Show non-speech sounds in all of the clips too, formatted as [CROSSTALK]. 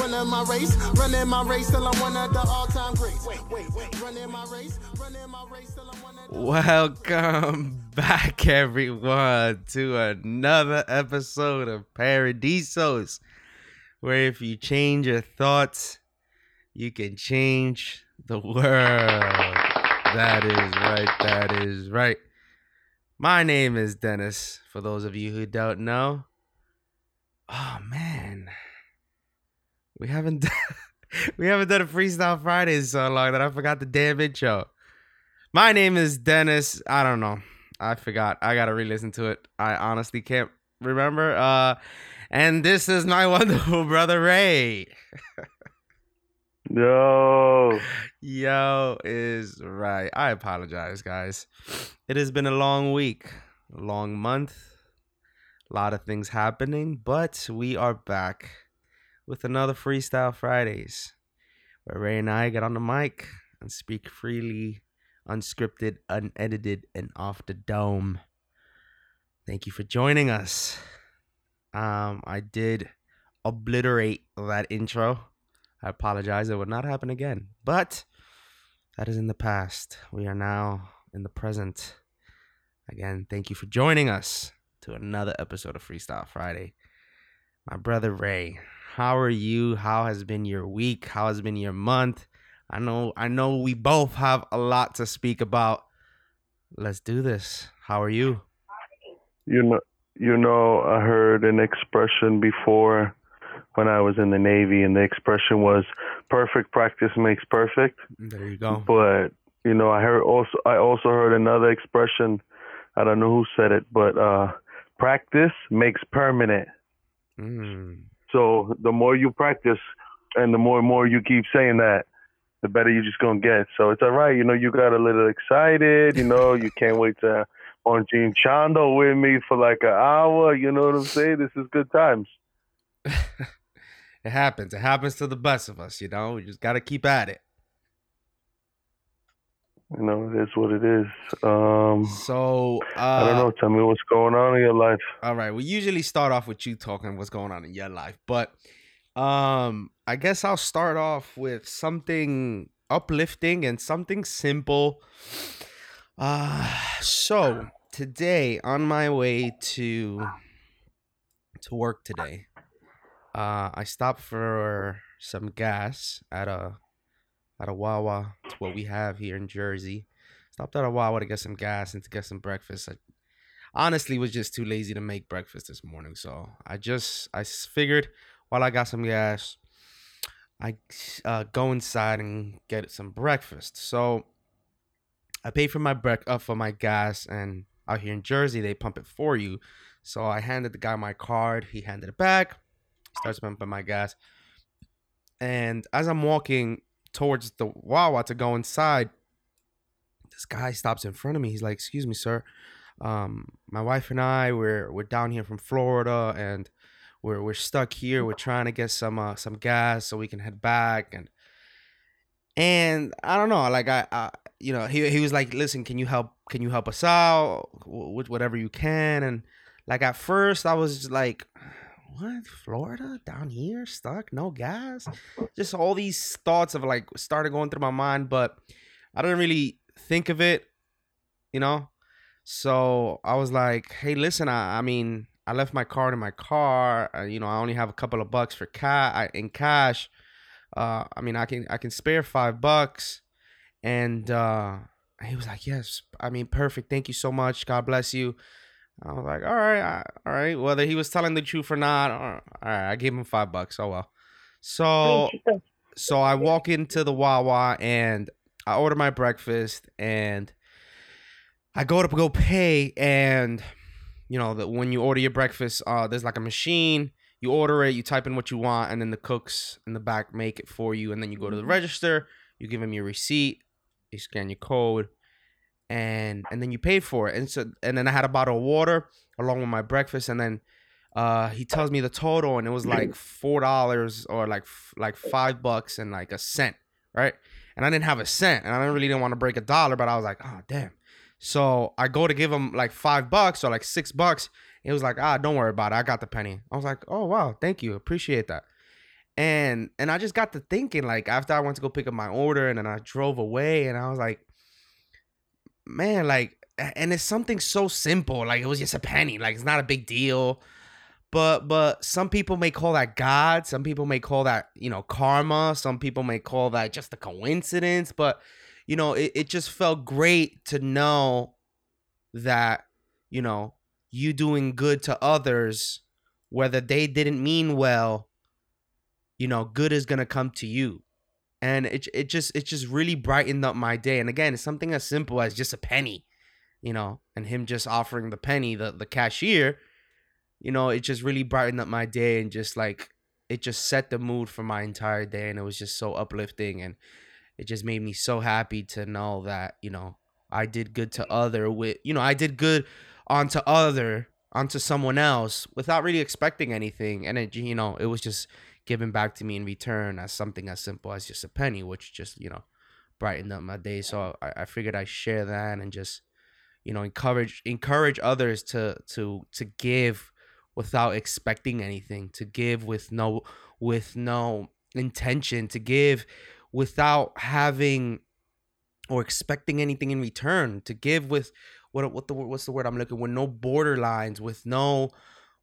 running my race running my race, till I'm one of the all-time greats. Welcome [LAUGHS] back, everyone, to another episode of Paradisos, where if you change your thoughts, you can change the world. That is right. That is right. My name is Dennis, for those of you who don't know. Oh man. We haven't [LAUGHS] done, we haven't done a freestyle Friday in so long that I forgot the damn intro. My name is Dennis. I don't know. I forgot. I gotta re-listen to it. I honestly can't remember. Uh and this is my [LAUGHS] wonderful brother Ray. [LAUGHS] Yo, Yo is right. I apologize, guys. It has been a long week, a long month, a lot of things happening, but we are back with another Freestyle Fridays where Ray and I get on the mic and speak freely, unscripted, unedited, and off the dome. Thank you for joining us. Um, I did obliterate that intro. I apologize. It would not happen again. But that is in the past. We are now in the present. Again, thank you for joining us to another episode of Freestyle Friday. My brother Ray, how are you? How has been your week? How has been your month? I know I know we both have a lot to speak about. Let's do this. How are you? you know, you know, I heard an expression before when I was in the Navy, and the expression was "perfect practice makes perfect." There you go. But you know, I heard also, I also heard another expression. I don't know who said it, but uh, practice makes permanent. Mm. So the more you practice, and the more and more you keep saying that, the better you're just gonna get. So it's all right. You know, you got a little excited. You know, you can't wait to on Gene Chando with me for like an hour. You know what I'm saying? This is good times. [LAUGHS] it happens. It happens to the best of us, you know. We just got to keep at it. You know, it is what it is. Um, So, uh, I don't know. Tell me what's going on in your life. All right, we usually start off with you talking what's going on in your life, but um, I guess I'll start off with something uplifting and something simple. Uh, so today on my way to to work today, uh, I stopped for some gas at a at a Wawa. It's what we have here in Jersey. Stopped at a Wawa to get some gas and to get some breakfast. I honestly was just too lazy to make breakfast this morning, so I just I figured while I got some gas, I uh, go inside and get some breakfast. So I paid for my break uh, for my gas, and out here in Jersey they pump it for you. So I handed the guy my card. He handed it back. Starts pumping my gas, and as I'm walking towards the Wawa to go inside, this guy stops in front of me. He's like, "Excuse me, sir. Um, my wife and I we're we're down here from Florida, and we're we're stuck here. We're trying to get some uh, some gas so we can head back." And and I don't know, like I, I you know, he he was like, "Listen, can you help? Can you help us out with whatever you can?" And like at first, I was just like. What Florida down here stuck no gas just all these thoughts of like started going through my mind but I didn't really think of it, you know. So I was like, "Hey, listen, I, I mean, I left my card in my car. Uh, you know, I only have a couple of bucks for cash in cash. Uh, I mean, I can I can spare five bucks." And uh, he was like, "Yes, I mean, perfect. Thank you so much. God bless you." I was like, "All right, I- all right." Whether he was telling the truth or not, all right, I gave him five bucks. Oh well. So so I walk into the Wawa and I order my breakfast and I go to go pay and you know that when you order your breakfast, uh, there's like a machine. You order it, you type in what you want, and then the cooks in the back make it for you. And then you go to the register, you give them your receipt, you scan your code, and and then you pay for it. And so and then I had a bottle of water along with my breakfast, and then uh he tells me the total, and it was like four dollars or like like five bucks and like a cent, right? And I didn't have a cent, and I really didn't want to break a dollar, but I was like, oh damn. So I go to give him like five bucks or like six bucks, It was like, ah, don't worry about it. I got the penny. I was like, oh wow, thank you, appreciate that. And and I just got to thinking, like after I went to go pick up my order, and then I drove away, and I was like, man, like, and it's something so simple, like it was just a penny, like it's not a big deal. But but some people may call that God. Some people may call that you know karma. Some people may call that just a coincidence. But you know, it, it just felt great to know that you know you doing good to others, whether they didn't mean well, you know, good is gonna come to you. And it it just it just really brightened up my day. And again, it's something as simple as just a penny, you know, and him just offering the penny, the, the cashier, you know, it just really brightened up my day and just like it just set the mood for my entire day. And it was just so uplifting. And it just made me so happy to know that, you know, I did good to other with you know, I did good onto other onto someone else without really expecting anything. And it you know it was just given back to me in return as something as simple as just a penny which just you know brightened up my day. So i, I figured i'd share that and just you know encourage encourage others to to to give without expecting anything to give with no with no intention to give without having or expecting anything in return to give with what what the what's the word I'm looking with no borderlines with no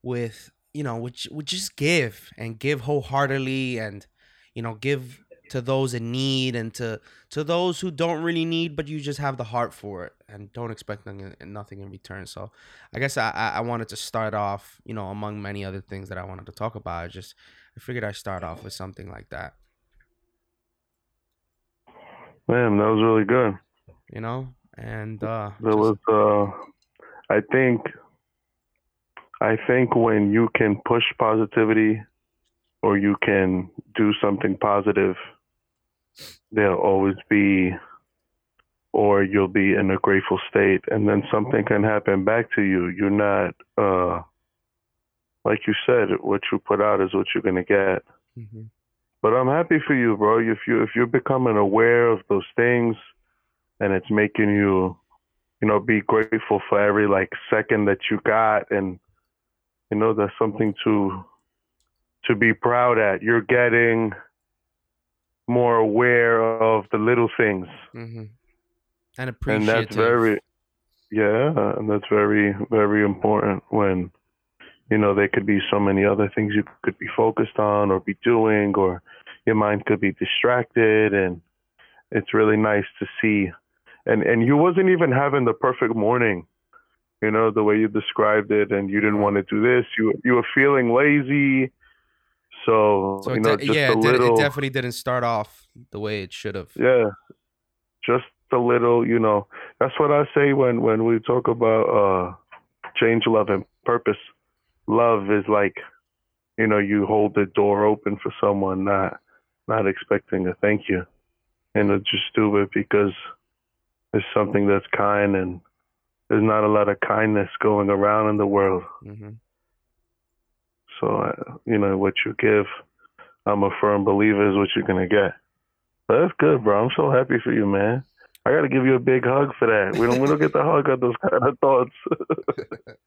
with you know which would just give and give wholeheartedly and you know give to those in need and to to those who don't really need but you just have the heart for it and don't expect nothing, nothing in return. So i guess I, I wanted to start off you know among many other things that i wanted to talk about I just i figured i'd start off with something like that. Man that was really good. You know and uh there was uh i think i think when you can push positivity or you can do something positive there'll always be or you'll be in a grateful state. And then something can happen back to you. You're not uh like you said what you put out is what you're going to get. Mm-hmm. but i'm happy for you bro. If you if you're becoming aware of those things and it's making you, you know, be grateful for every like second that you got, and you know, that's something to to be proud at. You're getting more aware of the little things, mm-hmm. and appreciative. And that's very, yeah, and that's very very important when you know there could be so many other things you could be focused on or be doing or your mind could be distracted and it's really nice to see and and you wasn't even having the perfect morning you know the way you described it and you didn't want to do this you you were feeling lazy so, so you know, de- yeah, it, little, it, definitely didn't start off the way it should have. Yeah, just a little. You know, that's what I say when when we talk about uh change, love, and purpose. Love is like, you know, you hold the door open for someone, not not expecting a thank you, and it's just do it because it's something that's kind and there's not a lot of kindness going around in the world. Mm-hmm. So, you know, what you give, I'm a firm believer is what you're going to get. But that's good, bro. I'm so happy for you, man. I got to give you a big hug for that. We don't, we don't get the hug on those kind of thoughts. [LAUGHS]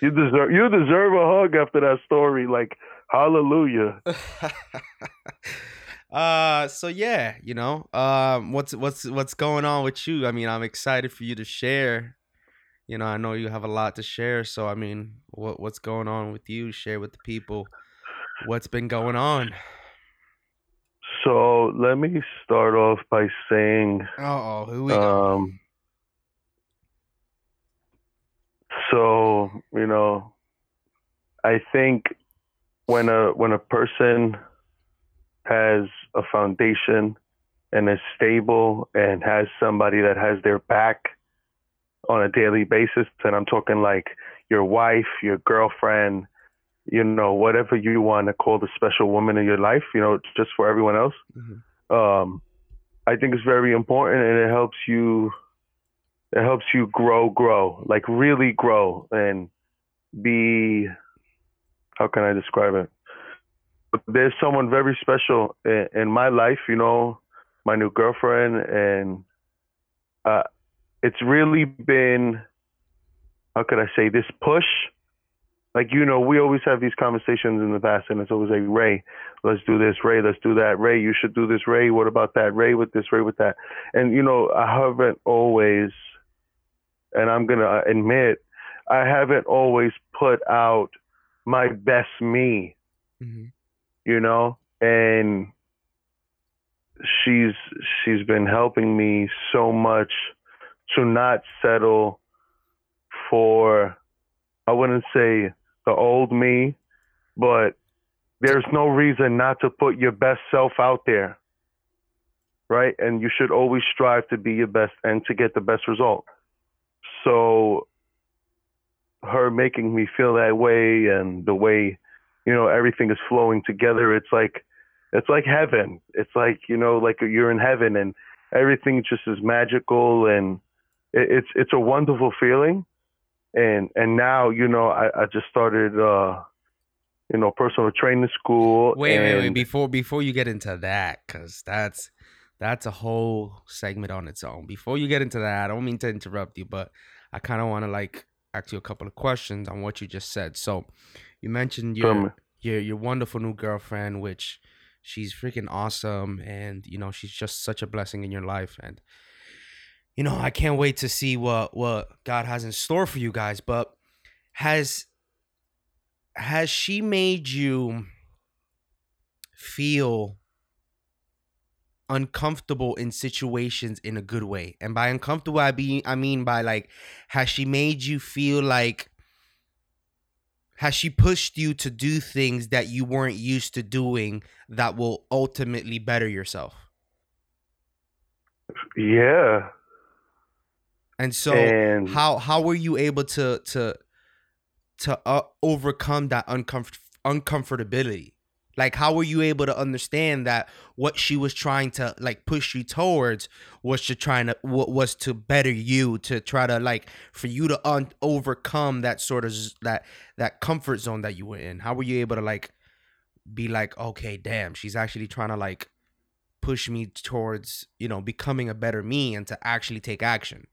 you deserve, you deserve a hug after that story. Like, hallelujah. [LAUGHS] Uh, so yeah, you know, um, what's what's what's going on with you? I mean, I'm excited for you to share. You know, I know you have a lot to share. So I mean, what what's going on with you? Share with the people what's been going on. So let me start off by saying, oh, who we um, so you know, I think when a when a person has a foundation and is stable and has somebody that has their back on a daily basis, and I'm talking like your wife, your girlfriend, you know, whatever you want to call the special woman in your life, you know, just for everyone else. Mm-hmm. Um, I think it's very important and it helps you it helps you grow, grow, like really grow and be how can I describe it? there's someone very special in, in, my life, you know, my new girlfriend, and uh, it's really been, how could I say, this push. Like you know, we always have these conversations in the past, and it's always like Ray, let's do this, Ray, let's do that, Ray, you should do this, Ray. What about that, Ray, with this, Ray, with that, and you know, I haven't always, and I'm gonna admit, I haven't always put out my best me, Mhm. you know, and she's she's been helping me so much to not settle for I wouldn't say the old me, but there's no reason not to put your best self out there. Right? And you should always strive to be your best and to get the best result. So her making me feel that way and the way, you know, everything is flowing together, it's like it's like heaven. It's like, you know, like you're in heaven and everything just is magical and it's it's a wonderful feeling and and now you know I, I just started uh you know personal training school. Wait, wait, wait! Before before you get into that, because that's that's a whole segment on its own. Before you get into that, I don't mean to interrupt you, but I kind of want to like ask you a couple of questions on what you just said. So, you mentioned your your your wonderful new girlfriend, which she's freaking awesome, and you know she's just such a blessing in your life, and you know I can't wait to see what what God has in store for you guys. But has has she made you feel uncomfortable in situations in a good way and by uncomfortable i be i mean by like has she made you feel like has she pushed you to do things that you weren't used to doing that will ultimately better yourself yeah. And so and how how were you able to to to uh, overcome that uncomfort uncomfortability? Like how were you able to understand that what she was trying to like push you towards was to trying to wa- was to better you to try to like for you to un- overcome that sort of that that comfort zone that you were in? How were you able to like be like okay damn she's actually trying to like push me towards you know becoming a better me and to actually take action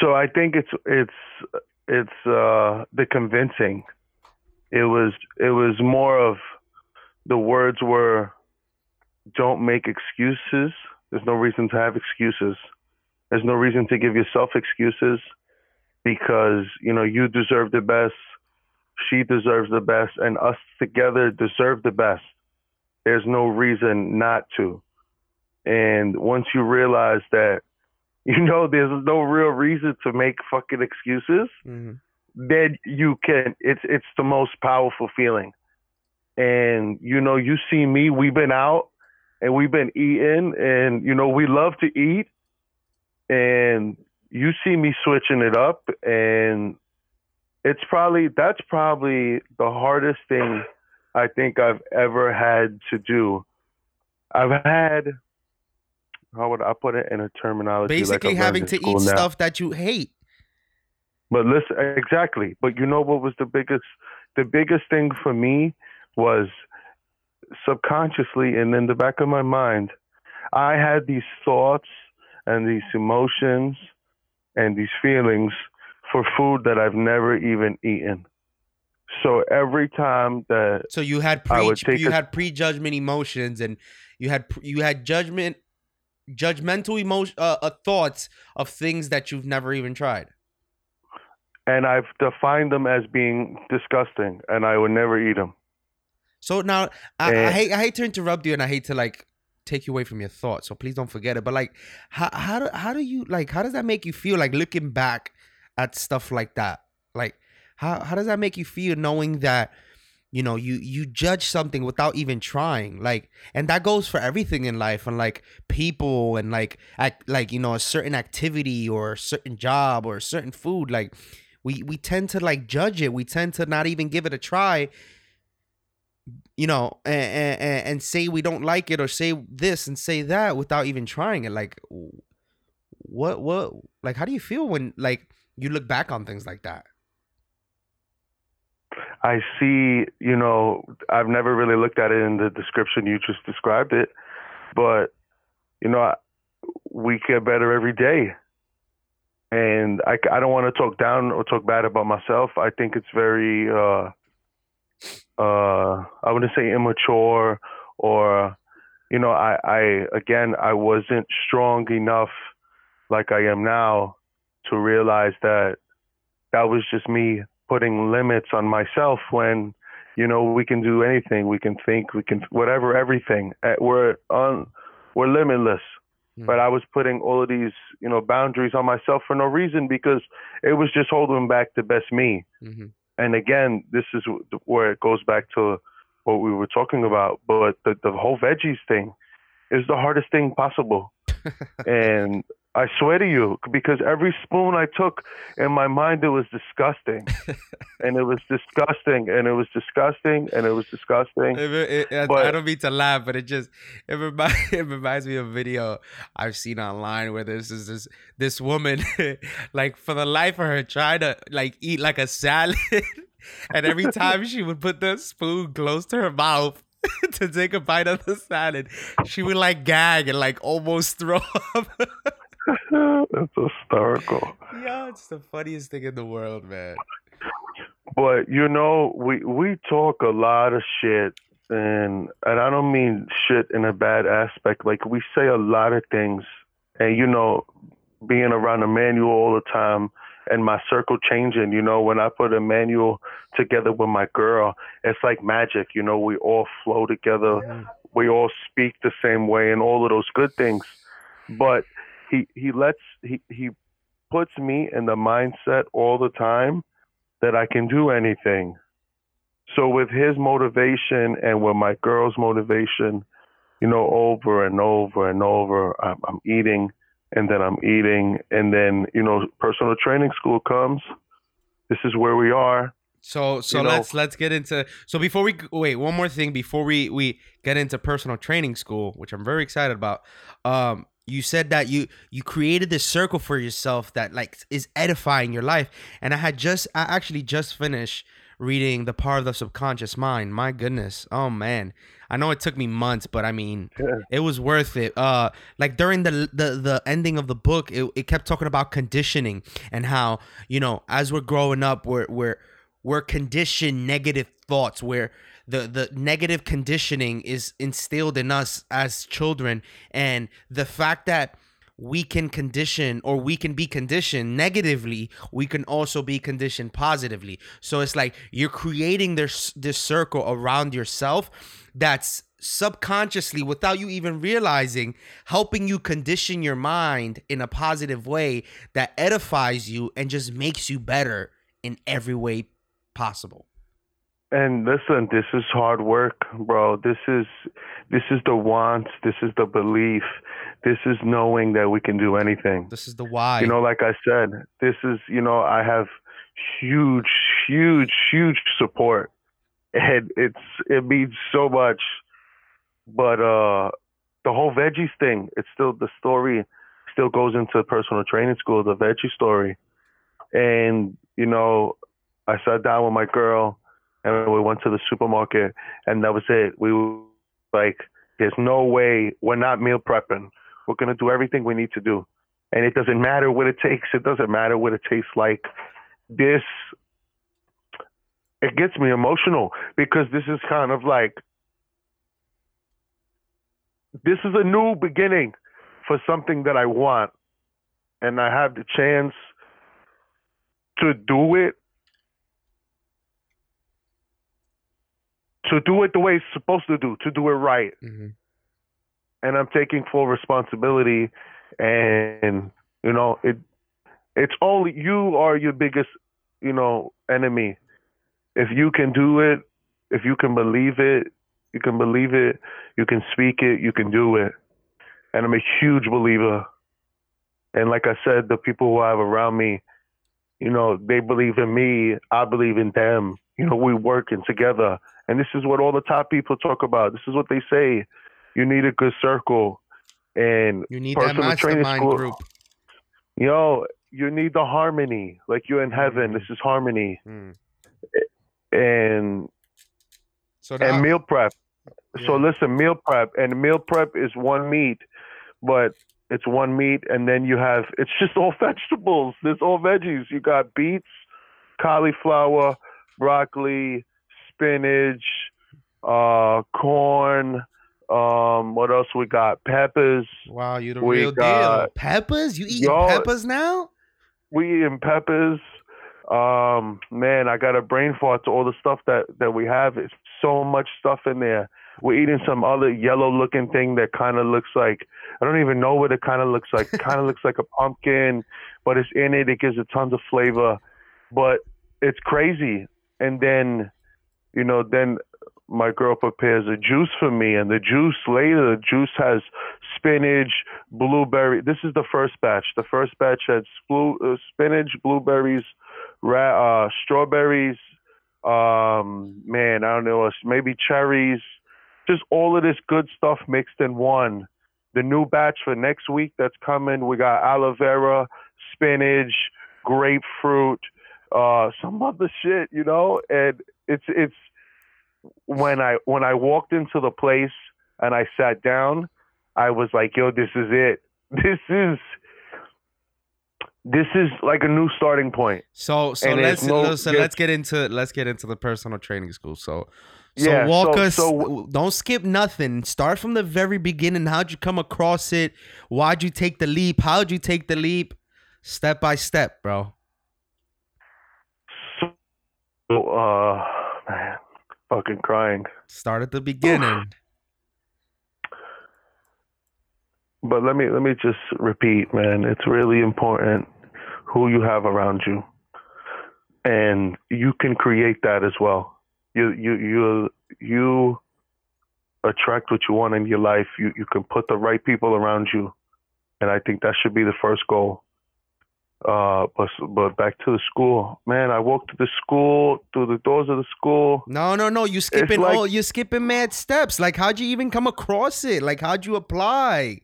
so I think it's it's it's uh the convincing. It was it was more of the words were don't make excuses. There's no reason to have excuses. There's no reason to give yourself excuses because, you know, you deserve the best, she deserves the best, and us together deserve the best. There's no reason not to. And once you realize that, [LAUGHS] you know, there's no real reason to make fucking excuses, mm-hmm. then you can it's it's the most powerful feeling. And you know you see me we've been out and we've been eating and you know we love to eat. And you see me switching it up and it's probably that's probably the hardest thing i think i've ever had to do. I've had how would i put it in a terminology basically I've having to eat now? stuff that you hate But listen, exactly. But you know what was the biggest, the biggest thing for me was subconsciously and in the back of my mind, I had these thoughts and these emotions and these feelings for food that I've never even eaten. So every time that so you had pre you a- had prejudgment emotions and you had you had judgment judgmental emotion uh, uh, thoughts of things that you've never even tried and I've defined them as being disgusting, and I would never eat them. so now I, I Eh. hate i hate to interrupt you and i hate to like take you away from your thoughts so please don't forget it but like how how do, how do you like how does that make you feel like looking back at stuff like that like how how does that make you feel knowing that you know you you judge something without even trying like and that goes for everything in life and like people and like act, like you know a certain activity or a certain job or a certain food like we we tend to like judge it. We tend to not even give it a try you know and, and and say we don't like it or say this and say that without even trying it. Like what what like how do you feel when like you look back on things like that I see, you know, I've never really looked at it in the description you just described it, but you know, I- we get better every day. and I, I don't want to talk down or talk bad about myself. I think it's very uh, uh, I wouldn't say immature or you know I, I again I wasn't strong enough like I am now to realize that that was just me putting limits on myself when you know we can do anything. We can think we can whatever everything. Uh, we're on we're limitless. Hmm. but i was putting all of these you know boundaries on myself for no reason because it was just holding back the best me. Mhm. and again this is where it goes back to what we were talking about. But the, the whole veggies thing is the hardest thing possible. [LAUGHS] And I swear to you, because every spoon I took in my mind, it was disgusting, [LAUGHS] and it was disgusting, and it was disgusting, and it was disgusting. It- it- it- I don't mean to laugh, but it just it reminds [LAUGHS] it reminds me of a video I've seen online where there's this this, this woman [LAUGHS] like for the life of her trying to like eat like a salad, and every time she would put the spoon close to her mouth. to take a bite of the salad, she would like gag and like almost throw up. [LAUGHS] It's hysterical. yeah, it's the funniest thing in the world, man. But you know, we we talk a lot of shit, and and I don't mean shit in a bad aspect. Like we say a lot of things, and you know, being around Emmanuel all the time, and my circle changing. You know, when I put Emmanuel together with my girl, it's like magic. You know, we all flow together. We all speak the same way, and all of those good things. But he he lets he he puts me in the mindset all the time that I can do anything. So with his motivation and with my girl's motivation, you know, over and over and over, I'm, I'm eating and then I'm eating and then, you know, personal training school comes. This is where we are. So so You know- let's let's get into so before we wait one more thing before we we get into personal training school which I'm very excited about. Um you said that you you created this circle for yourself that like is edifying your life and I had just I actually just finished reading The Power of the Subconscious Mind. My goodness. Oh man. I know it took me months but I mean Yeah. it was worth it. Uh, like during the the the ending of the book, it, it kept talking about conditioning and how you know as we're growing up, we're we're we're conditioned negative thoughts where the the negative conditioning is instilled in us as children. And the fact that we can condition or we can be conditioned negatively we can also be conditioned positively. So it's like you're creating this this circle around yourself that's subconsciously without you even realizing helping you condition your mind in a positive way that edifies you and just makes you better in every way possible And listen, this is hard work, bro. This is this is the wants, this is the belief. This is knowing that we can do anything. this is the why You know, like I said, this is, you know, I have huge, huge, huge support. And it's it means so much. But uh the whole veggies thing, it's still the story still goes into personal training school, the veggie story. And, you know, I sat down with my girl and we went to the supermarket and that was it. We were like, there's no way we're not meal prepping. We're gonna do everything we need to do and it doesn't matter what it takes. It doesn't matter what it tastes like. This it gets me emotional because this is kind of like this is a new beginning for something that I want, and I have the chance to do it. To do it the way it's supposed to do, to do it right Mhm. and I'm taking full responsibility. And you know, it it's only you are your biggest, you know, enemy. If you can do it, if you can believe it, you can believe it, you can speak it, you can do it. And I'm a huge believer. And like I said, the people who I have around me, you know, they believe in me, I believe in them. You know, we working together. And this is what all the top people talk about. This is what they say. You need a good circle. And you need that personal training mastermind school- group yo, you need the harmony. Like you're in heaven. Mhm. This is harmony. Mm. And so now, and meal prep. So listen, meal prep and meal prep is one meat, but It's one meat, and then you have it's [LAUGHS] just all vegetables. There's all veggies. You got beets, cauliflower, broccoli, spinach, uh, corn. Um, what else we got? Peppers. Wow, you the We real deal. got- Peppers? You eating Yo- peppers now? We eating peppers. Um, man, I got a brain fart to all the stuff that that we have. It's so much stuff in there. We're eating some other yellow looking thing that kind of looks like I don't even know what it kind of looks like. It kind of looks like a pumpkin, but it's in it. It gives it tons of flavor, but it's crazy. And then, you know, then my girl prepares a juice for me, and the juice later, the juice has spinach, blueberry. This is the first batch. The first batch had uh, spinach, blueberries, ra- uh, strawberries. Um, man, I don't know, maybe cherries. Just all of this good stuff mixed in one. The new batch for next week that's coming, we got aloe vera, spinach, grapefruit, uh, some other shit, you know. And it's it's when I when I walked into the place and I sat down, I was like, "Yo, this is it. [LAUGHS] This is this is like a new starting point." So so And let's no- so let's get into let's get into the personal training school. So so Yeah, walk so- us so- don't skip nothing. Start from the very beginning. How'd you come across it? Why'd you take the leap? How'd you take the leap? Step by step, bro. So, uh, fucking crying. Start at the beginning. But let me let me just repeat, man. It's really important who you have around you, and you can create that as well. You you you you attract what you want in your life. You you can put the right people around you, and I think that should be the first goal. Uh, but but back to the school, man. I walked to the school through the doors of the school. No, no, no. You skipping like- all you're skipping mad steps. Like how'd you even come across it? Like how'd you apply?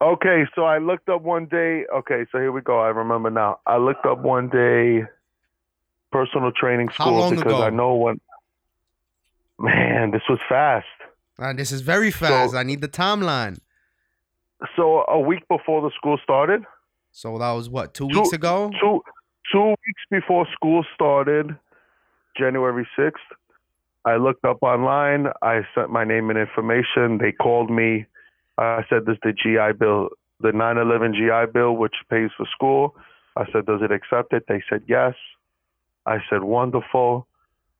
Okay, so I looked up one day. Okay, so here we go. I remember now. I looked up one day personal training school because ago? I know when. Man, this was fast. And this is very fast. I need the timeline. So a week before the school started, So that was what, two Two- weeks ago? two two weeks before school started, January sixth, I looked up online. I sent my name and information. They called me. I said, "This is the GI Bill, the 9/11 GI Bill, which pays for school." I said, "Does it accept it?" They said, "Yes." I said, "Wonderful."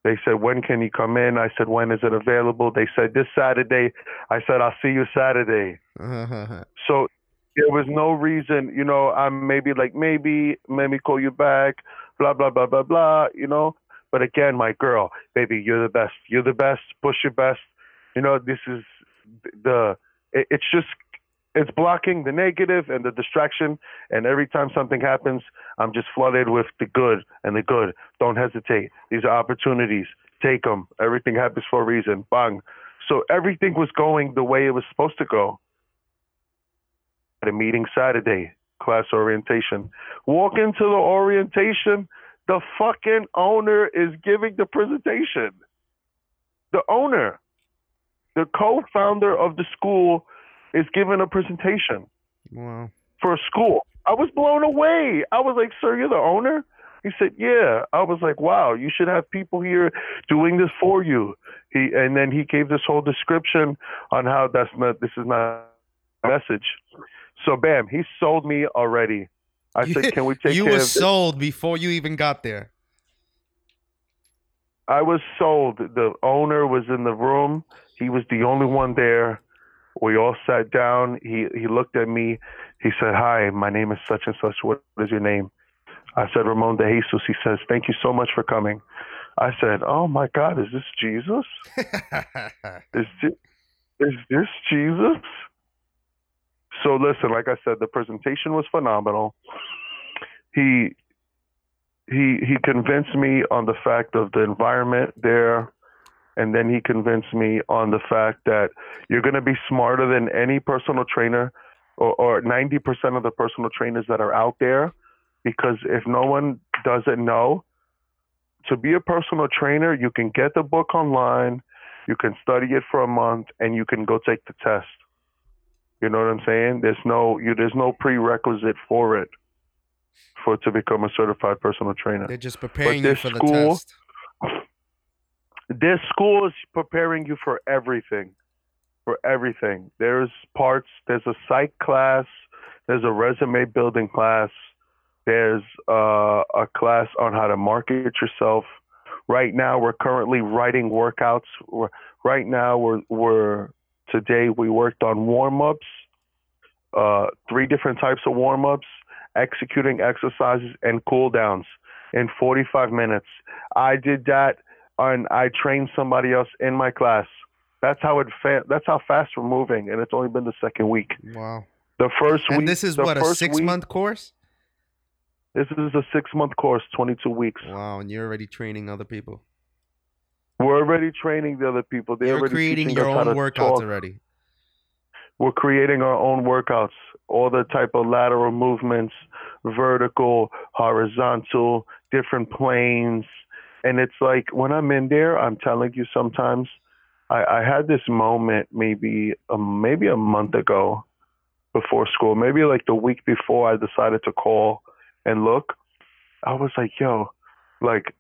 They said, "When can you come in?" I said, "When is it available?" They said, "This Saturday." I said, "I'll see you Saturday." [LAUGHS] So there was no reason, you know, I'm maybe like maybe, maybe call you back, blah blah blah blah blah, you know. But again, my girl, baby, you're the best. You're the best. Push your best. You know, this is the. It, it's just, it's blocking the negative and the distraction. And every time something happens, I'm just flooded with the good and the good. Don't hesitate. These are opportunities. Take them. Everything happens for a reason. Bang. So everything was going the way it was supposed to go at a meeting Saturday, class orientation. Walk into the orientation, the fucking owner is giving the presentation. The owner, the co founder of the school, is giving a presentation wow. for a school. I was blown away. I was like, Sir, you're the owner? He said, Yeah. I was like, Wow, you should have people here doing this for you. He and then he gave this whole description on how that's not this is not a message. So bam, he sold me already. I said, [LAUGHS] Can we take you care were of this? sold before you even got there. I was sold. The owner was in the room. He was the only one there. We all sat down. He he looked at me. He said, "Hi, my name is such and such. What is your name?" I said, "Ramon de Jesus." He says, "Thank you so much for coming." I said, "Oh my God, is this Jesus? [LAUGHS] Is this, is this Jesus?" So listen, like I said, the presentation was phenomenal. He he he convinced me on the fact of the environment there and then he convinced me on the fact that you're going to be smarter than any personal trainer or, or 90% of the personal trainers that are out there because if no one doesn't know to be a personal trainer you can get the book online you can study it for a month and you can go take the test You know what I'm saying? There's no you there's no prerequisite for it for to become a certified personal trainer. They're just preparing you for the school- test. [LAUGHS] This school is preparing you for everything. For everything. There's parts, there's a psych class, there's a resume building class, there's uh, a class on how to market yourself. Right now, we're currently writing workouts. We're- Right now, we're, we're today we worked on warm ups, uh, three different types of warm ups, executing exercises, and cool downs in 45 minutes. I did that and I trained somebody else in my class. That's how it fa- that's how fast we're moving, and it's only been the second week. Wow. The first week. And this is what a six week- month course. This is a six month course, 22 weeks. Wow, and you're already training other people. We're already training the other people. They're You're already creating your own workouts talk. already. We're creating our own workouts, all the type of lateral movements, vertical, horizontal, different planes. And it's like when I'm in there, I'm telling you sometimes I, I had this moment maybe um, maybe a month ago before school, maybe like the week before I decided to call and look. I was like, yo, like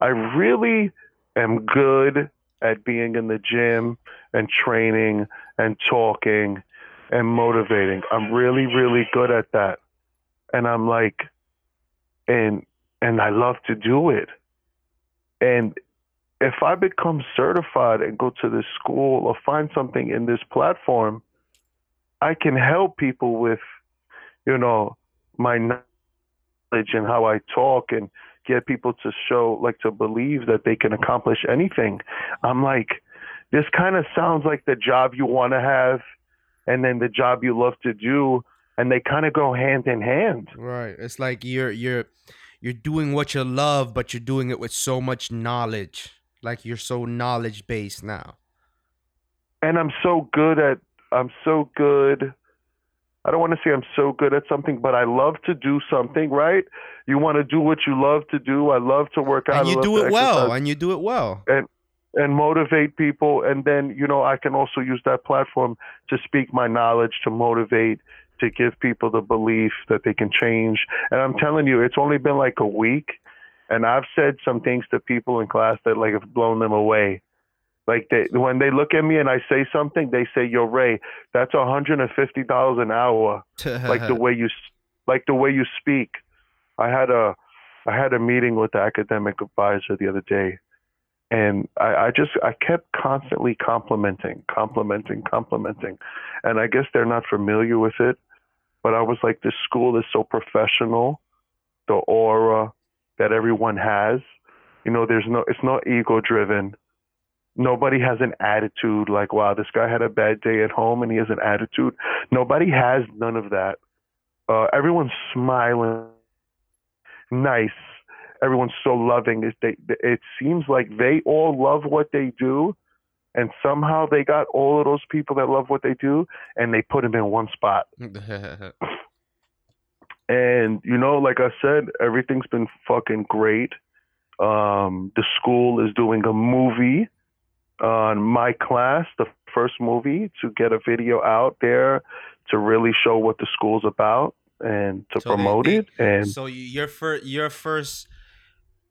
I really am good at being in the gym and training and talking and motivating. I'm really, really good at that. And I'm like, and and I love to do it. And if I become certified and go to this school or find something in this platform, I can help people with, you know, my knowledge and how I talk and get people to show, like, to believe that they can accomplish anything. I'm like, this kind of sounds like the job you want to have and then the job you love to do and they kind of go hand in hand Right. It's like you're you're you're doing what you love, but you're doing it with so much knowledge. Like you're so knowledge based now. and i'm so good at i'm so good i don't want to say i'm so good at something but i love to do something right? You want to do what you love to do. I love to work out. And you do it well. And you do it well. And and motivate people and then you know i can also use that platform to speak my knowledge to motivate to give people the belief that they can change. And i'm telling you it's only been like a week and i've said some things to people in class that like have blown them away like they when they look at me and i say something they say yo ray that's a hundred and fifty dollars an hour [LAUGHS] like the way you like the way you speak. I had a I had a meeting with the academic advisor the other day, and I, I just I kept constantly complimenting, complimenting, complimenting, and I guess they're not familiar with it, but I was like, this school is so professional, the aura that everyone has, you know, there's no it's not ego driven. Nobody has an attitude like, wow, this guy had a bad day at home and he has an attitude. Nobody has none of that uh, everyone's smiling, nice. Everyone's so loving. It, they, it seems like they all love what they do, and somehow they got all of those people that love what they do, and they put them in one spot. [LAUGHS] And you know, like I said, everything's been fucking great. Um, the school is doing a movie on my class, the first movie, to get a video out there to really show what the school's about and to So promote they- it. And so your first your first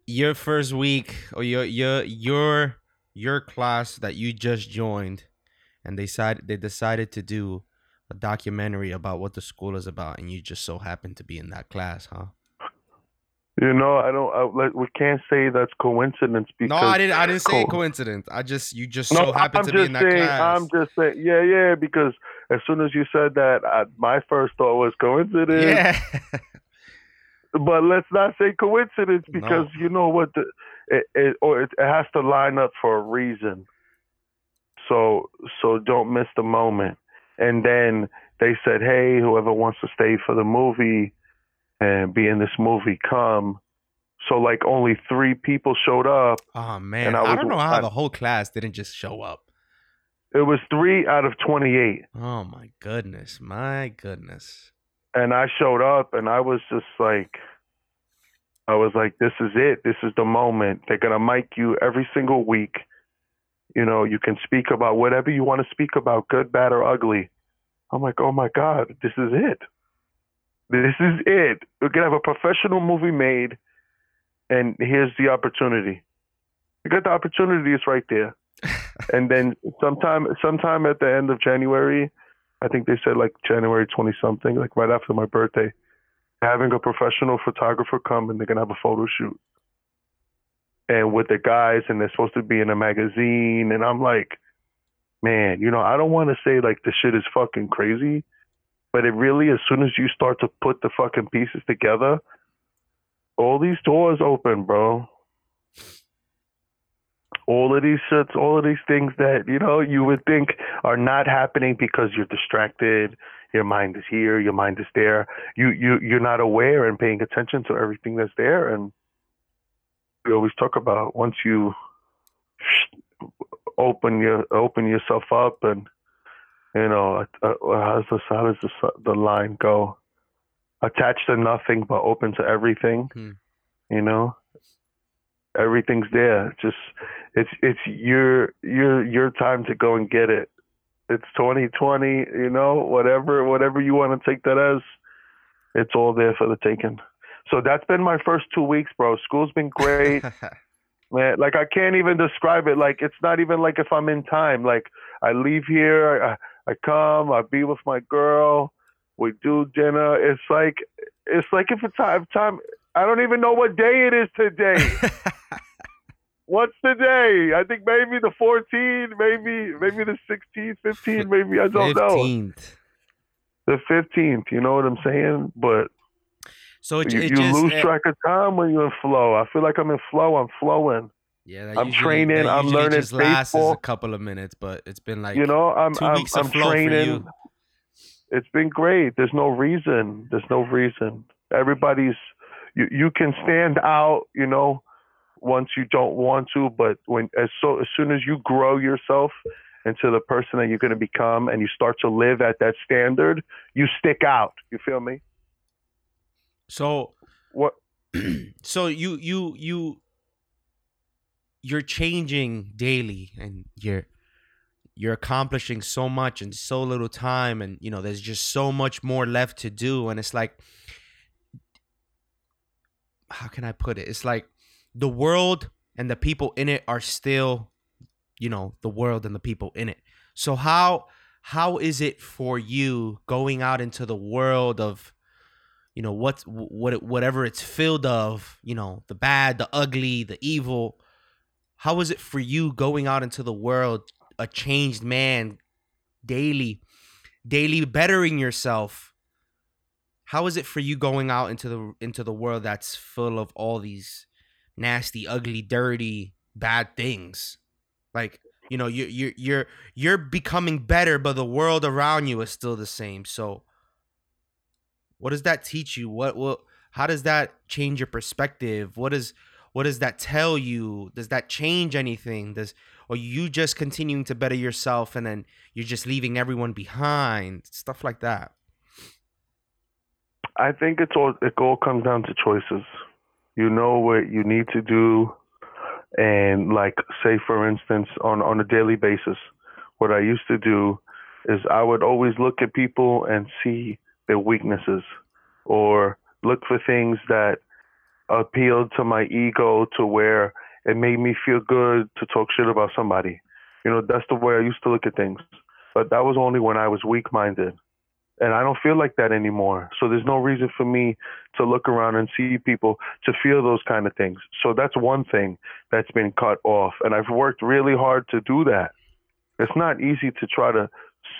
your first week or your your your your class that you just joined and they decided they decided to do a documentary about what the school is about and you just so happened to be in that class huh you know, I don't. I, like, we can't say that's coincidence because no i didn't i didn't say co- coincidence i just you just No, so happened I'm to be in that saying. class I'm just saying. Yeah, yeah. Because as soon as you said that, I, my first thought was coincidence. yeah But let's not say coincidence because you know what the it, it or it, it has to line up for a reason. So so don't miss the moment. And then they said, "Hey, whoever wants to stay for the movie and be in this movie, come." So like only three people showed up. oh man And I, I don't know how I- the whole class didn't just show up It was three out of twenty-eight. oh my goodness my goodness and I showed up and I was just like I was like, This is it, this is the moment. They're gonna mic you every single week. You know, you can speak about whatever you want to speak about, good, bad or ugly. I'm like, oh my god, this is it. This is it. We're gonna have a professional movie made, and here's the opportunity. You got the opportunity; it's right there. [LAUGHS] and then sometime, sometime at the end of January, I think they said like January twenty something, like right after my birthday, having a professional photographer come and they're gonna have a photo shoot. And with the guys, and they're supposed to be in a magazine, and I'm like, man, you know, I don't want to say like the shit is fucking crazy, but it really, as soon as you start to put the fucking pieces together, all these doors open, bro. All of these shits, all of these things that, you know, you would think are not happening because you're distracted, your mind is here, your mind is there. You you you're not aware and paying attention to everything that's there and we always talk about once you open your open yourself up and you know how does this how does this, the line go? Attached to nothing but open to everything Hmm. you know? Everything's there. Just it's it's your your your time to go and get it. It's 2020 you know whatever whatever you want to take that as it's all there for the taking. So that's been my first two weeks bro. School's been great. [LAUGHS] Man like i can't even describe it. Like it's not even like if i'm in time. Like i leave here i, I come i be with my girl we do dinner. It's like it's like if it's time time i don't even know what day it is today. [LAUGHS] What's the day? I think maybe the 14th maybe maybe the 16th 15th maybe i don't know. 15th. the 15th you know what i'm saying? But So it, you, it you just lose it- track of time when you're in flow. I feel like i'm in flow i'm flowing Yeah, I'm usually- training, I'm learning just lasts a couple of minutes, but it's been like you know i'm i'm, I'm training. It's been great. There's no reason. There's no reason. Everybody's you you can stand out you know once you don't want to but when as so as soon as you grow yourself into the person that you're going to become and you start to live at that standard you stick out. You feel me? So what [CLEARS THROAT] so you you you you're changing daily and you're you're accomplishing so much in so little time and you know there's just so much more left to do. And it's like how can i put it? It's like the world and the people in it are still you know the world and the people in it. So how how is it for you going out into the world of you know what's what whatever it's filled of you know the bad the ugly the evil how is it for you going out into the world a changed man daily daily bettering yourself? How is it for you going out into the into the world that's full of all these nasty ugly dirty bad things? Like you know you you you're you're becoming better but the world around you is still the same. So what does that teach you? What what how does that change your perspective? What is what does that tell you? Does that change anything? Does or you just continuing to better yourself and then you're just leaving everyone behind? Stuff like that. I think it's all it all comes down to choices. You know what you need to do, and like say for instance on on a daily basis, what I used to do is I would always look at people and see their weaknesses, or look for things that appealed to my ego to where it made me feel good to talk shit about somebody. You know, that's the way I used to look at things. But that was only when I was weak minded and I don't feel like that anymore. So there's no reason for me to look around and see people to feel those kind of things. So that's one thing that's been cut off, and I've worked really hard to do that. It's not easy to try to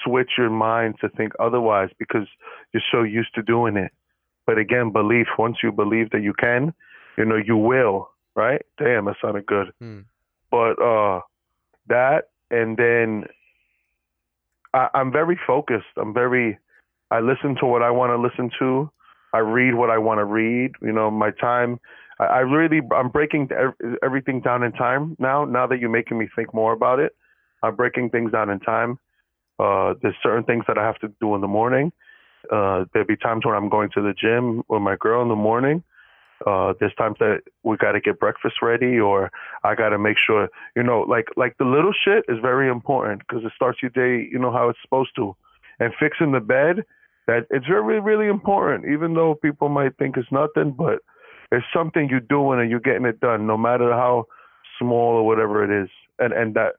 switch your mind to think otherwise because you're so used to doing it. But again, belief. Once you believe that you can, you know you will. Right? Damn, that sounded good. Hmm. But uh, that, and then I, I'm very focused. I'm very I listen to what I want to listen to. I read what I want to read. You know, my time. I, I really, I'm breaking ev- everything down in time now. Now that you're making me think more about it, I'm breaking things down in time. Uh, there's certain things that I have to do in the morning. Uh, there'll be times when I'm going to the gym with my girl in the morning. Uh, there's times that we got to get breakfast ready, or I got to make sure, you know, like like the little shit is very important because it starts your day, you know how it's supposed to and fixing the bed, that it's very, really important, even though people might think it's nothing, but it's something you're doing and you're getting it done, no matter how small or whatever it is. And, and that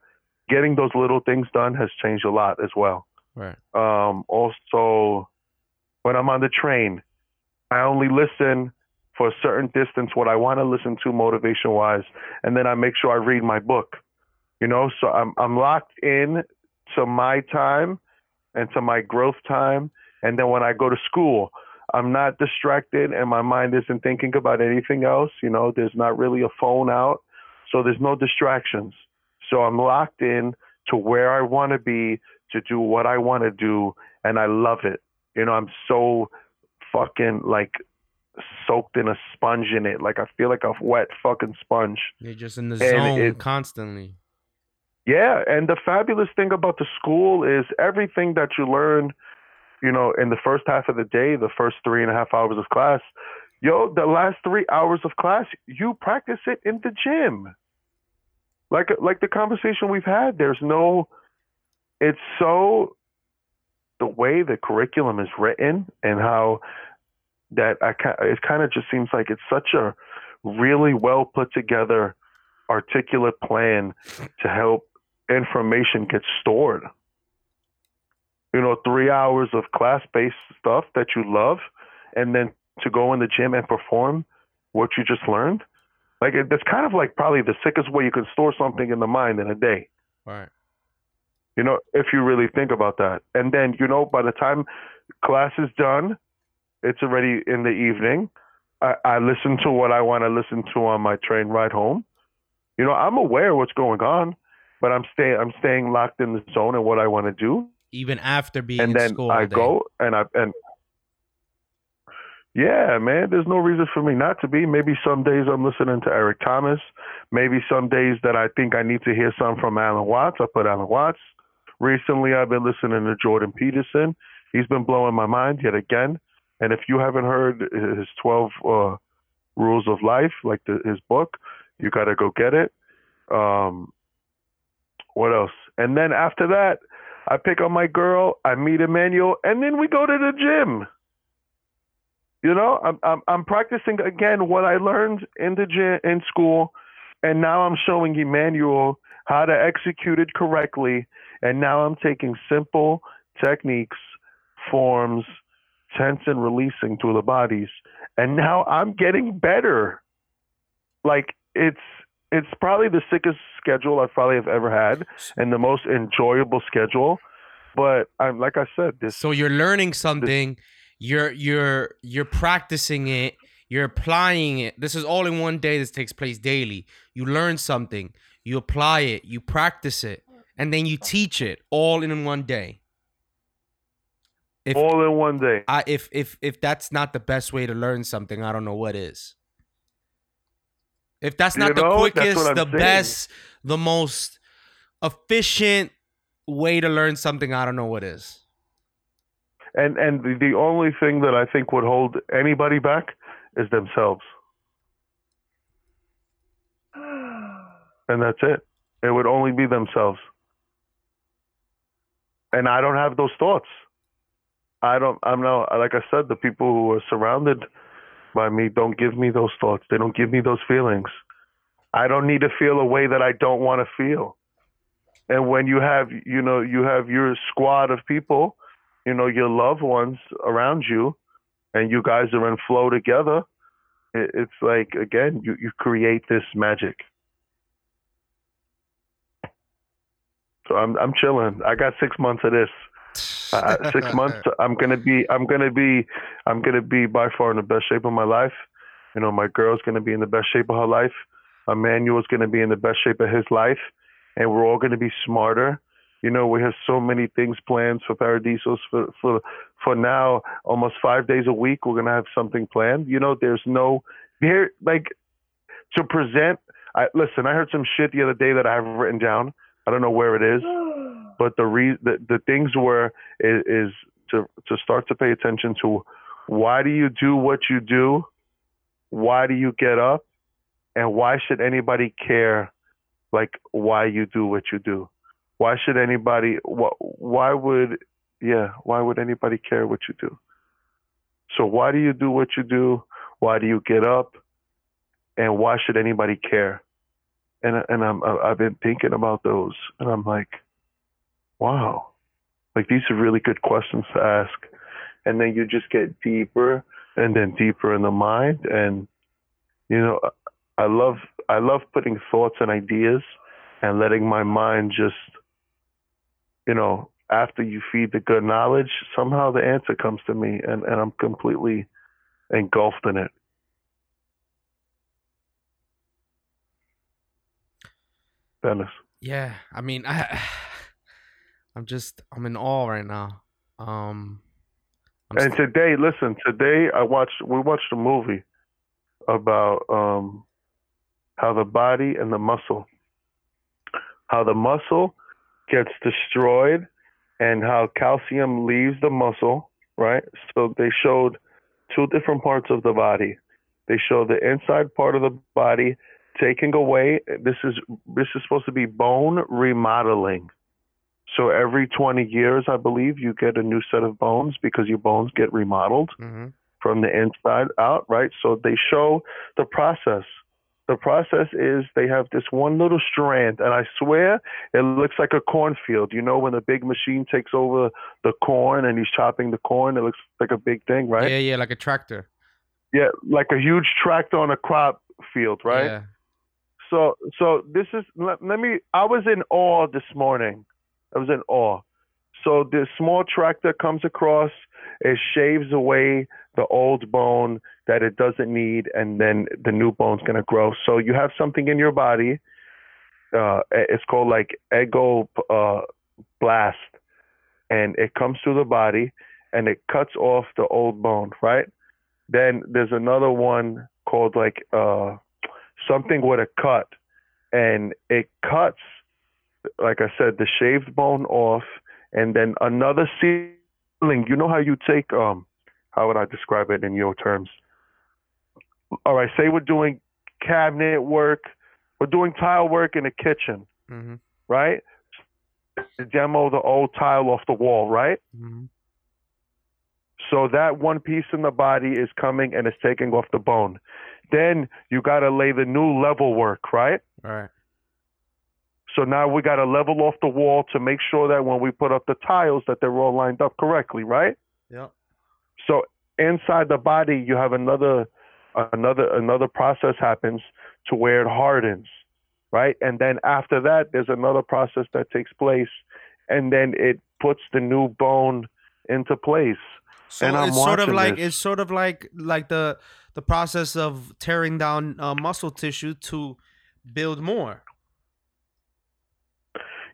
getting those little things done has changed a lot as well. Right. Um, also, when I'm on the train, I only listen for a certain distance what I want to listen to motivation wise, and then I make sure I read my book. You know, so I'm I'm locked in to my time and to my growth time, and then when I go to school, I'm not distracted and my mind isn't thinking about anything else. You know, there's not really a phone out, so there's no distractions. So I'm locked in to where I want to be to do what I want to do, and I love it. You know, I'm so fucking like soaked in a sponge in it. Like I feel like a wet fucking sponge. You're just in the And zone it- constantly. Yeah, and the fabulous thing about the school is everything that you learn, you know, in the first half of the day, the first three and a half hours of class, yo, the last three hours of class, you practice it in the gym. Like like the conversation we've had, there's no it's so the way the curriculum is written and how that I it kind of just seems like it's such a really well put together articulate plan to help information get stored. You know, three hours of class based stuff that you love, and then to go in the gym and perform what you just learned. Like, it, it's kind of like probably the sickest way you can store something in the mind in a day. Right. You know, if you really think about that. And then, you know, by the time class is done, it's already in the evening. I, I listen to what I want to listen to on my train ride home. You know, I'm aware of what's going on, but I'm staying I'm staying locked in the zone and what I want to do. Even after being and in then school. I day. go and I and yeah, man, there's no reason for me not to be. Maybe some days I'm listening to Eric Thomas. Maybe some days that I think I need to hear some from Alan Watts, I put Alan Watts. Recently, I've been listening to Jordan Peterson. He's been blowing my mind yet again. And if you haven't heard his 12 uh, Rules of Life, like the, his book, you got to go get it. Um, what else? And then after that, I pick up my girl, I meet Emmanuel, and then we go to the gym. You know, I'm I'm, I'm practicing again what I learned in the gym in school, and now I'm showing Emmanuel how to execute it correctly. And now I'm taking simple techniques, forms, tense and releasing to the bodies, and now I'm getting better. Like it's it's probably the sickest schedule I probably have ever had, and the most enjoyable schedule. But I'm like I said, this So you're learning something, you're you're you're practicing it, you're applying it. This is all in one day. This takes place daily. You learn something, you apply it, you practice it, and then you teach it all in one day. If all in one day. I if if if that's not the best way to learn something, I don't know what is. If that's You not the know, quickest, the saying. best, the most efficient way to learn something, I don't know what is. And and the, the only thing that I think would hold anybody back is themselves. [SIGHS] And that's it. It would only be themselves. And I don't have those thoughts. I don't I'm not like I said, the people who are surrounded by me don't give me those thoughts. They don't give me those feelings. I don't need to feel a way that I don't want to feel. And when you have you know, you have your squad of people you know your loved ones around you and you guys are in flow together it, it's like again you, you create this magic i'm i'm chilling i got six months of this uh, six [LAUGHS] months i'm gonna be i'm gonna be i'm gonna be by far in the best shape of my life you know my girl's gonna be in the best shape of her life emmanuel's gonna be in the best shape of his life and we're all gonna be smarter you know, we have so many things planned for Paradisos for for for now. Almost five days a week, we're gonna have something planned. You know, there's no here like to present. I listen. I heard some shit the other day that I haven't written down. I don't know where it is, [GASPS] but the re the, the things were is, is to to start to pay attention to why do you do what you do, why do you get up, and why should anybody care like why you do what you do why should anybody wh- why would yeah, why would anybody care what you do? So why do you do what you do? Why do you get up? And why should anybody care? And and I'm I've been thinking about those, and I'm like, wow, like these are really good questions to ask. And then you just get deeper and then deeper in the mind, and you know, I love I love putting thoughts and ideas and letting my mind just, you know, after you feed the good knowledge, somehow the answer comes to me and, and I'm completely engulfed in it. Dennis. Yeah, I mean, I, [SIGHS] I'm just, I'm in awe right now. Um, I'm and today, listen, today I watched, we watched a movie about um, how the body and the muscle, how the muscle gets destroyed and how calcium leaves the muscle, right? So they showed two different parts of the body. They show the inside part of the body taking away. This is this is supposed to be bone remodeling. So every 20 years, I believe, you get a new set of bones because your bones get remodeled mm-hmm. from the inside out, right? So they show the process the process is they have this one little strand, and I swear it looks like a cornfield. You know, when the big machine takes over the corn and he's chopping the corn, it looks like a big thing, right? Yeah, yeah, like a tractor. Yeah, like a huge tractor on a crop field, right? Yeah. So, so this is. Let, let me. I was in awe this morning. I was in awe. So this small tractor comes across, it shaves away the old bone that it doesn't need, and then the new bone's gonna grow. So you have something in your body. Uh, it's called like ego uh, blast, and it comes through the body, and it cuts off the old bone, right? Then there's another one called like uh, something with a cut, and it cuts, like I said, the shaved bone off, and then another sealing. You know how you take um, how would I describe it in your terms? all right, say we're doing cabinet work, we're doing tile work in the kitchen, mm-hmm. right? Demo the old tile off the wall, right? Mm-hmm. So that one piece in the body is coming and it's taking off the bone. Then you got to lay the new level work, right? All right. So now we got to level off the wall to make sure that when we put up the tiles that they're all lined up correctly, right? Yeah. So inside the body you have another another another process happens to where it hardens, right? And then after that, there's another process that takes place, and then it puts the new bone into place. So and I'm it's sort of like this. it's sort of like like the the process of tearing down uh, muscle tissue to build more.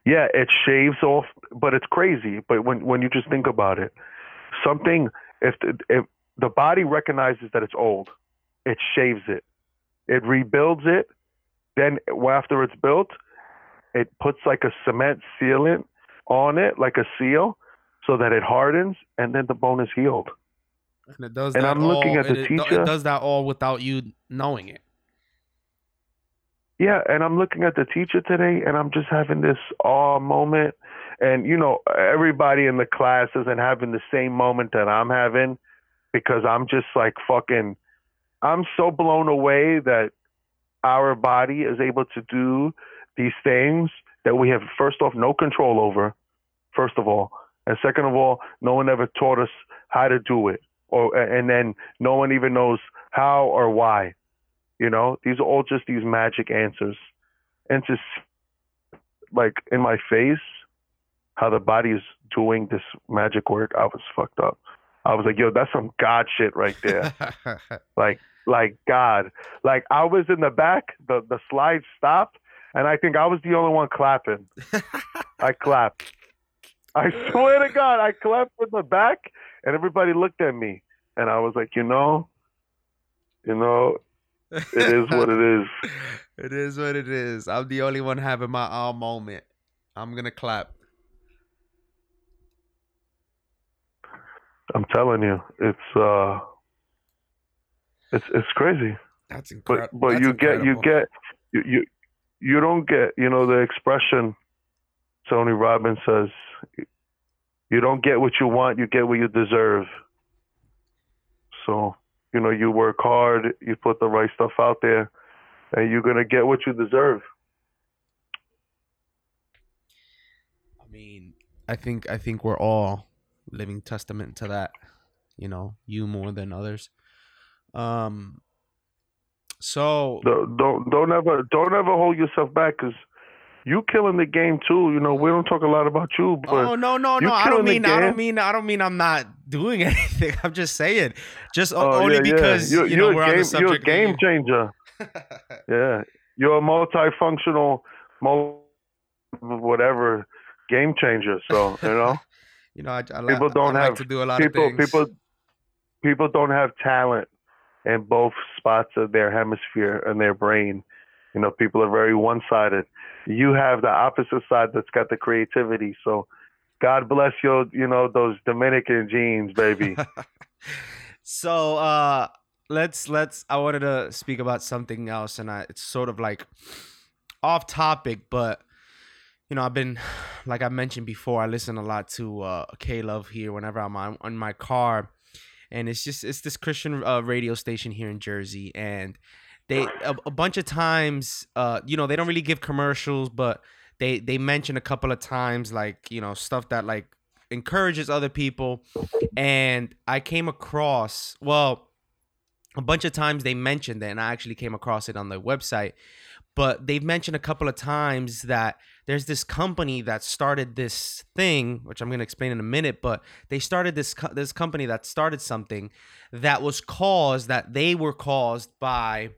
Yeah, it shaves off, but it's crazy. But when when you just think about it, something if the, if the body recognizes that it's old, it shaves it, it rebuilds it. Then after it's built, it puts like a cement sealant on it, like a seal, so that it hardens, and then the bone is healed. And it does. And I'm all, looking at the it, teacher. It does that all without you knowing it. Yeah, and I'm looking at the teacher today, and I'm just having this awe moment. And you know, everybody in the class isn't having the same moment that I'm having because I'm just like fucking I'm so blown away that our body is able to do these things that we have first off no control over, first of all, and second of all, no one ever taught us how to do it, or and then no one even knows how or why. You know, these are all just these magic answers, and just like in my face, how the body is doing this magic work, I was fucked up. I was like, yo, that's some God shit right there. [LAUGHS] like like God. Like I was in the back, the the slide stopped, and I think I was the only one clapping. [LAUGHS] I clapped. I swear to God, I clapped with my back, and everybody looked at me, and I was like, you know, you know, it is what it is. [LAUGHS] it is what it is. I'm the only one having my all moment. I'm gonna clap. I'm telling you, it's uh it's it's crazy. That's incredible. But but That's you incredible. get you get you, you you don't get you know the expression Tony Robbins says you don't get what you want, you get what you deserve. So, you know, you work hard, you put the right stuff out there, and you're gonna get what you deserve. I mean, I think I think we're all living testament to that. You know, you more than others. Um. So Don't don't, don't ever don't ever hold yourself back because you killing the game too. You know, we don't talk a lot about you, but oh no no no! I don't mean I don't mean I don't mean I'm not doing [LAUGHS] anything. I'm just saying, just Oh, only yeah, yeah. because you're, you know you're we're a on game, the subject. You're a game changer. [LAUGHS] Yeah, you're a multifunctional, multi whatever game changer. So you know, [LAUGHS] You know, I, I, People don't I like have- to do a lot people of things. people people don't have talent in both spots of their hemisphere and their brain. You know, people are very one-sided. You have the opposite side that's got the creativity. So, God bless your, you know, those Dominican genes, baby. [LAUGHS] so uh let's let's i wanted to speak about something else and I, it's sort of like off topic but you know i've been like i mentioned before i listen a lot to uh k-love here whenever i'm on, on my car and it's just it's this christian uh, radio station here in jersey and they a, a bunch of times uh you know they don't really give commercials but they they mention a couple of times like you know stuff that like encourages other people. And I came across well a bunch of times they mentioned it and I actually came across it on the website but they've mentioned a couple of times that there's this company that started this thing which I'm going to explain in a minute but they started this co- this company that started something that was caused that they were caused by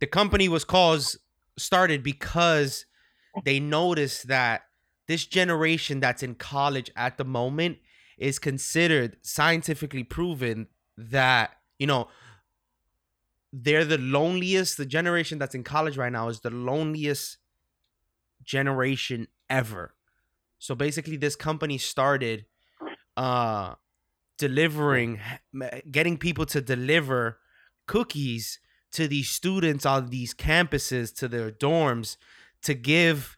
the company was caused started because they noticed that this generation that's in college at the moment is considered scientifically proven that you know they're the loneliest the generation that's in college right now is the loneliest generation ever. So basically this company started uh delivering getting people to deliver cookies to these students on these campuses to their dorms to give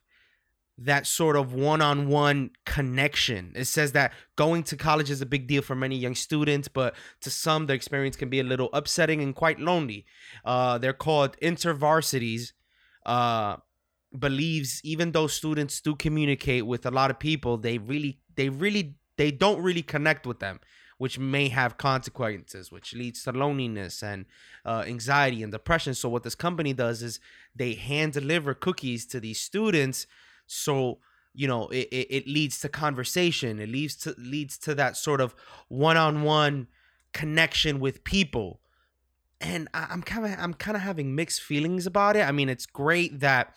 that sort of one-on-one connection. It says that going to college is a big deal for many young students, but to some, the experience can be a little upsetting and quite lonely. Uh, they're called intervarsities. Uh, believes even though students do communicate with a lot of people, they really, they really, they don't really connect with them, which may have consequences, which leads to loneliness and uh, anxiety and depression. So what this company does is they hand deliver cookies to these students. So you know it, it, it leads to conversation. It leads to leads to that sort of one-on-one connection with people. And I, i'm kind of i'm kind of having mixed feelings about it. I mean it's great that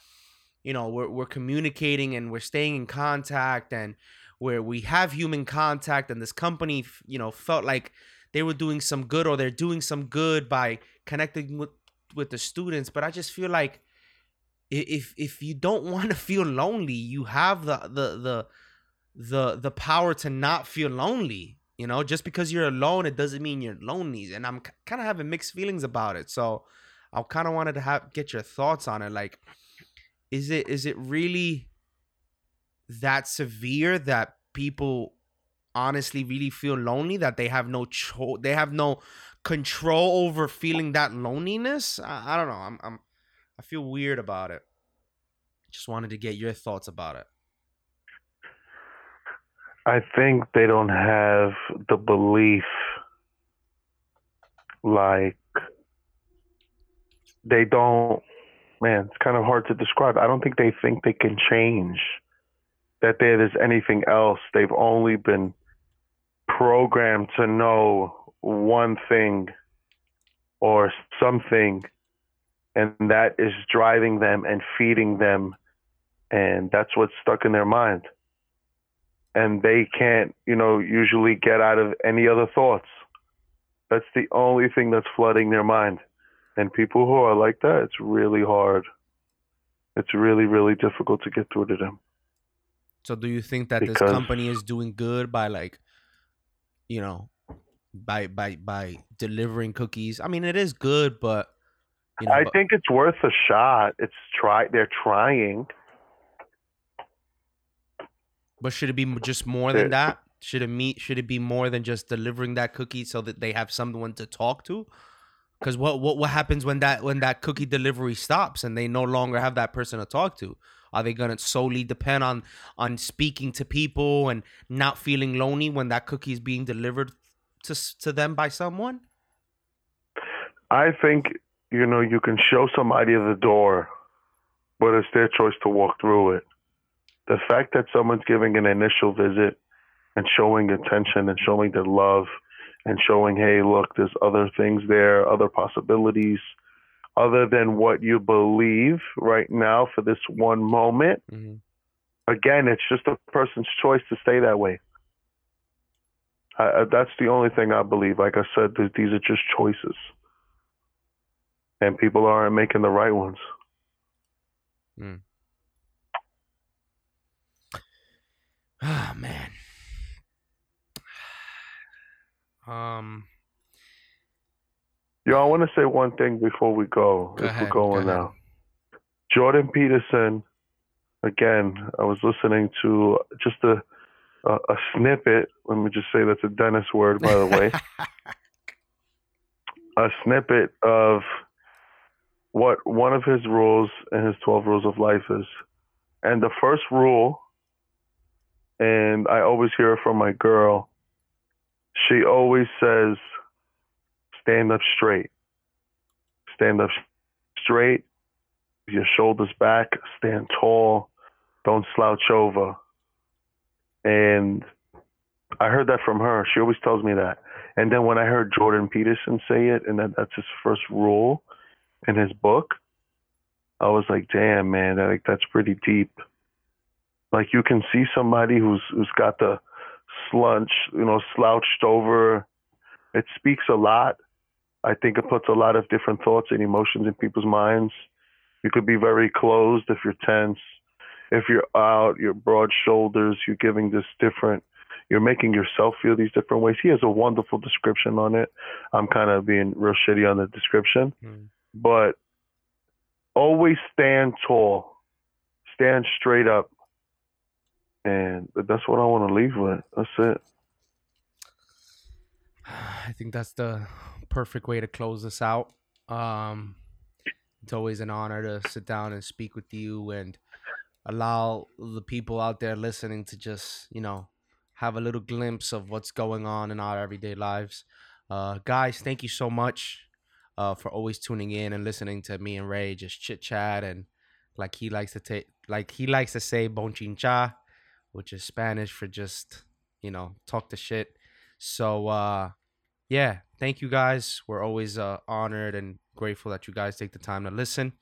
you know we're, we're communicating and we're staying in contact and where we have human contact and this company you know felt like they were doing some good or they're doing some good by connecting with with the students. But i just feel like if if you don't [LAUGHS] want to feel lonely you have the the the the the power to not feel lonely you know? Just because you're alone it doesn't mean you're lonely. And i'm kind of having mixed feelings about it. So i kind of wanted to have get your thoughts on it. Like is it is it really that severe that people honestly really feel lonely that they have no cho- they have no control over feeling that loneliness I, I don't know i'm i'm I feel weird about it. Just wanted to get your thoughts about it. I think they don't have the belief like they don't man, it's kind of hard to describe. I don't think they think they can change. That there is anything else. They've only been programmed to know one thing or something and that is driving them and feeding them and that's what's stuck in their mind. And they can't you know usually get out of any other thoughts. That's the only thing that's flooding their mind. And people who are like that it's really hard. It's really really difficult to get through to them So do you think that this company is doing good by like you know by by by delivering cookies? I mean it is good, but you know i but- think it's worth a shot it's try they're trying but should it be just more than that? Should it meet? Should it be more than just delivering that cookie so that they have someone to talk to? Because what what what happens when that when that cookie delivery stops and they no longer have that person to talk to? Are they gonna solely depend on on speaking to people and not feeling lonely when that cookie is being delivered to to them by someone? I think you know you can show somebody the door, but it's their choice to walk through it. The fact that someone's giving an initial visit and showing attention and showing their love and showing, hey, look, there's other things there, other possibilities, other than what you believe right now for this one moment. Mm-hmm. Again, it's just a person's choice to stay that way. I, that's the only thing I believe. Like I said, th- these are just choices and people aren't making the right ones. Oh man. [SIGHS] Um. Yo, I want to say one thing before we go. Go if ahead, we're going go now, Jordan Peterson. Again, I was listening to just a, a a snippet. Let me just say that's a Dennis word, by the way. [LAUGHS] a snippet of what one of his rules and his 12 rules of life is. And the first rule, and I always hear it from my girl, she always says, stand up straight. Stand up straight, your shoulders back, stand tall, don't slouch over. And I heard that from her. She always tells me that. And then when I heard Jordan Peterson say it, and that that's his first rule in his book, I was like, damn, man, that, like, that's pretty deep. Like you can see somebody who's who's got the slunch, you know, slouched over. It speaks a lot. I think it puts a lot of different thoughts and emotions in people's minds. You could be very closed if you're tense. If you're out, you're broad shoulders, you're giving this different you're making yourself feel these different ways. He has a wonderful description on it. I'm kind of being real shitty on the description, Mm. but always stand tall, stand straight up, and that's what I want to leave with. That's it. [SIGHS] I think that's the perfect way to close this out. Um, it's always an honor to sit down and speak with you and allow the people out there listening to just, you know, have a little glimpse of what's going on in our everyday lives. Uh, guys, thank you so much uh, for always tuning in and listening to me and Ray just chit chat and like he likes to take, like he likes to say, bochinche, which is Spanish for just, you know, talk the shit. So, uh, yeah, thank you guys. We're always uh, honored and grateful that you guys take the time to listen.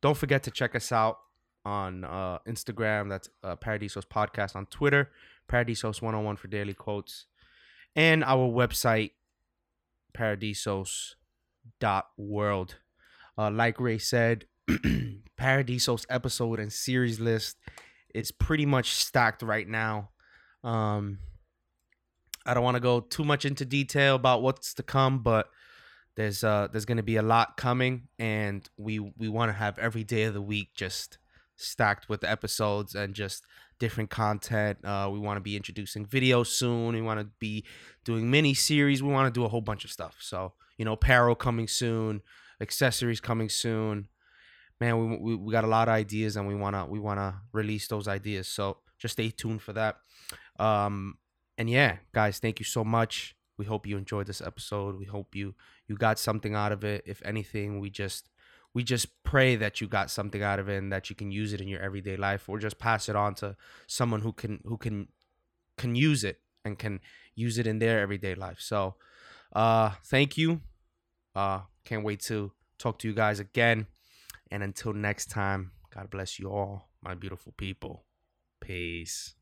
Don't forget to check us out on uh, Instagram. That's uh, Paradisos Podcast on Twitter, Paradisos 101 for daily quotes, and our website, paradisos.world. Uh, like Ray said, [CLEARS THROAT] Paradisos episode and series list is pretty much stacked right now. Um, I don't want to go too much into detail about what's to come, but there's uh there's gonna be a lot coming, and we we want to have every day of the week just stacked with episodes and just different content. Uh, we want to be introducing videos soon. We want to be doing mini series. We want to do a whole bunch of stuff. So you know, apparel coming soon, accessories coming soon. Man, we, we, we got a lot of ideas and we wanna we wanna release those ideas. So just stay tuned for that. Um, and yeah, guys, thank you so much. We hope you enjoyed this episode. We hope you you got something out of it. If anything, we just we just pray that you got something out of it and that you can use it in your everyday life or just pass it on to someone who can who can can use it and can use it in their everyday life. So, uh thank you. Uh can't wait to talk to you guys again. And until next time, God bless you all, my beautiful people. Peace.